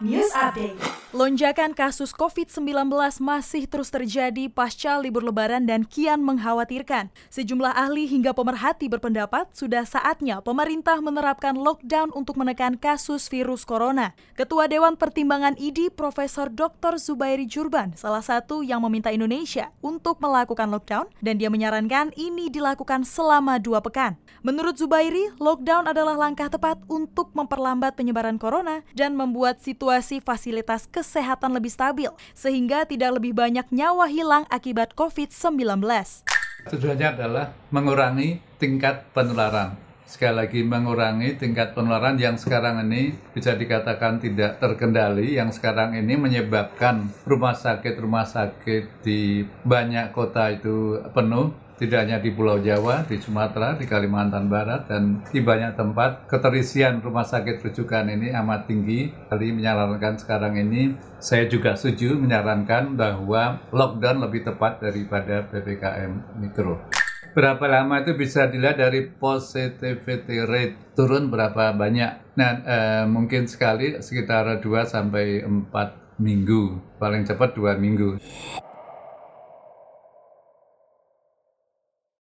News Update. Lonjakan kasus COVID-19 masih terus terjadi pasca libur lebaran dan kian mengkhawatirkan. Sejumlah ahli hingga pemerhati berpendapat sudah saatnya pemerintah menerapkan lockdown untuk menekan kasus virus corona. Ketua Dewan Pertimbangan IDI Profesor Dr. Zubairi Jurban salah satu yang meminta Indonesia untuk melakukan lockdown dan dia menyarankan ini dilakukan selama dua pekan. Menurut Zubairi, lockdown adalah langkah tepat untuk memperlambat penyebaran corona dan membuat situasi fasilitas kesehatan lebih stabil, sehingga tidak lebih banyak nyawa hilang akibat COVID-19. Tujuannya adalah mengurangi tingkat penularan. Sekali lagi mengurangi tingkat penularan yang sekarang ini bisa dikatakan tidak terkendali, yang sekarang ini menyebabkan rumah sakit-rumah sakit di banyak kota itu penuh, tidak hanya di Pulau Jawa, di Sumatera, di Kalimantan Barat, dan di banyak tempat keterisian rumah sakit rujukan ini amat tinggi. Kali menyarankan sekarang ini, saya juga setuju menyarankan bahwa lockdown lebih tepat daripada PPKM Mikro. Berapa lama itu bisa dilihat dari positivity rate turun berapa banyak. Nah, eh, mungkin sekali sekitar 2 sampai 4 minggu, paling cepat 2 minggu.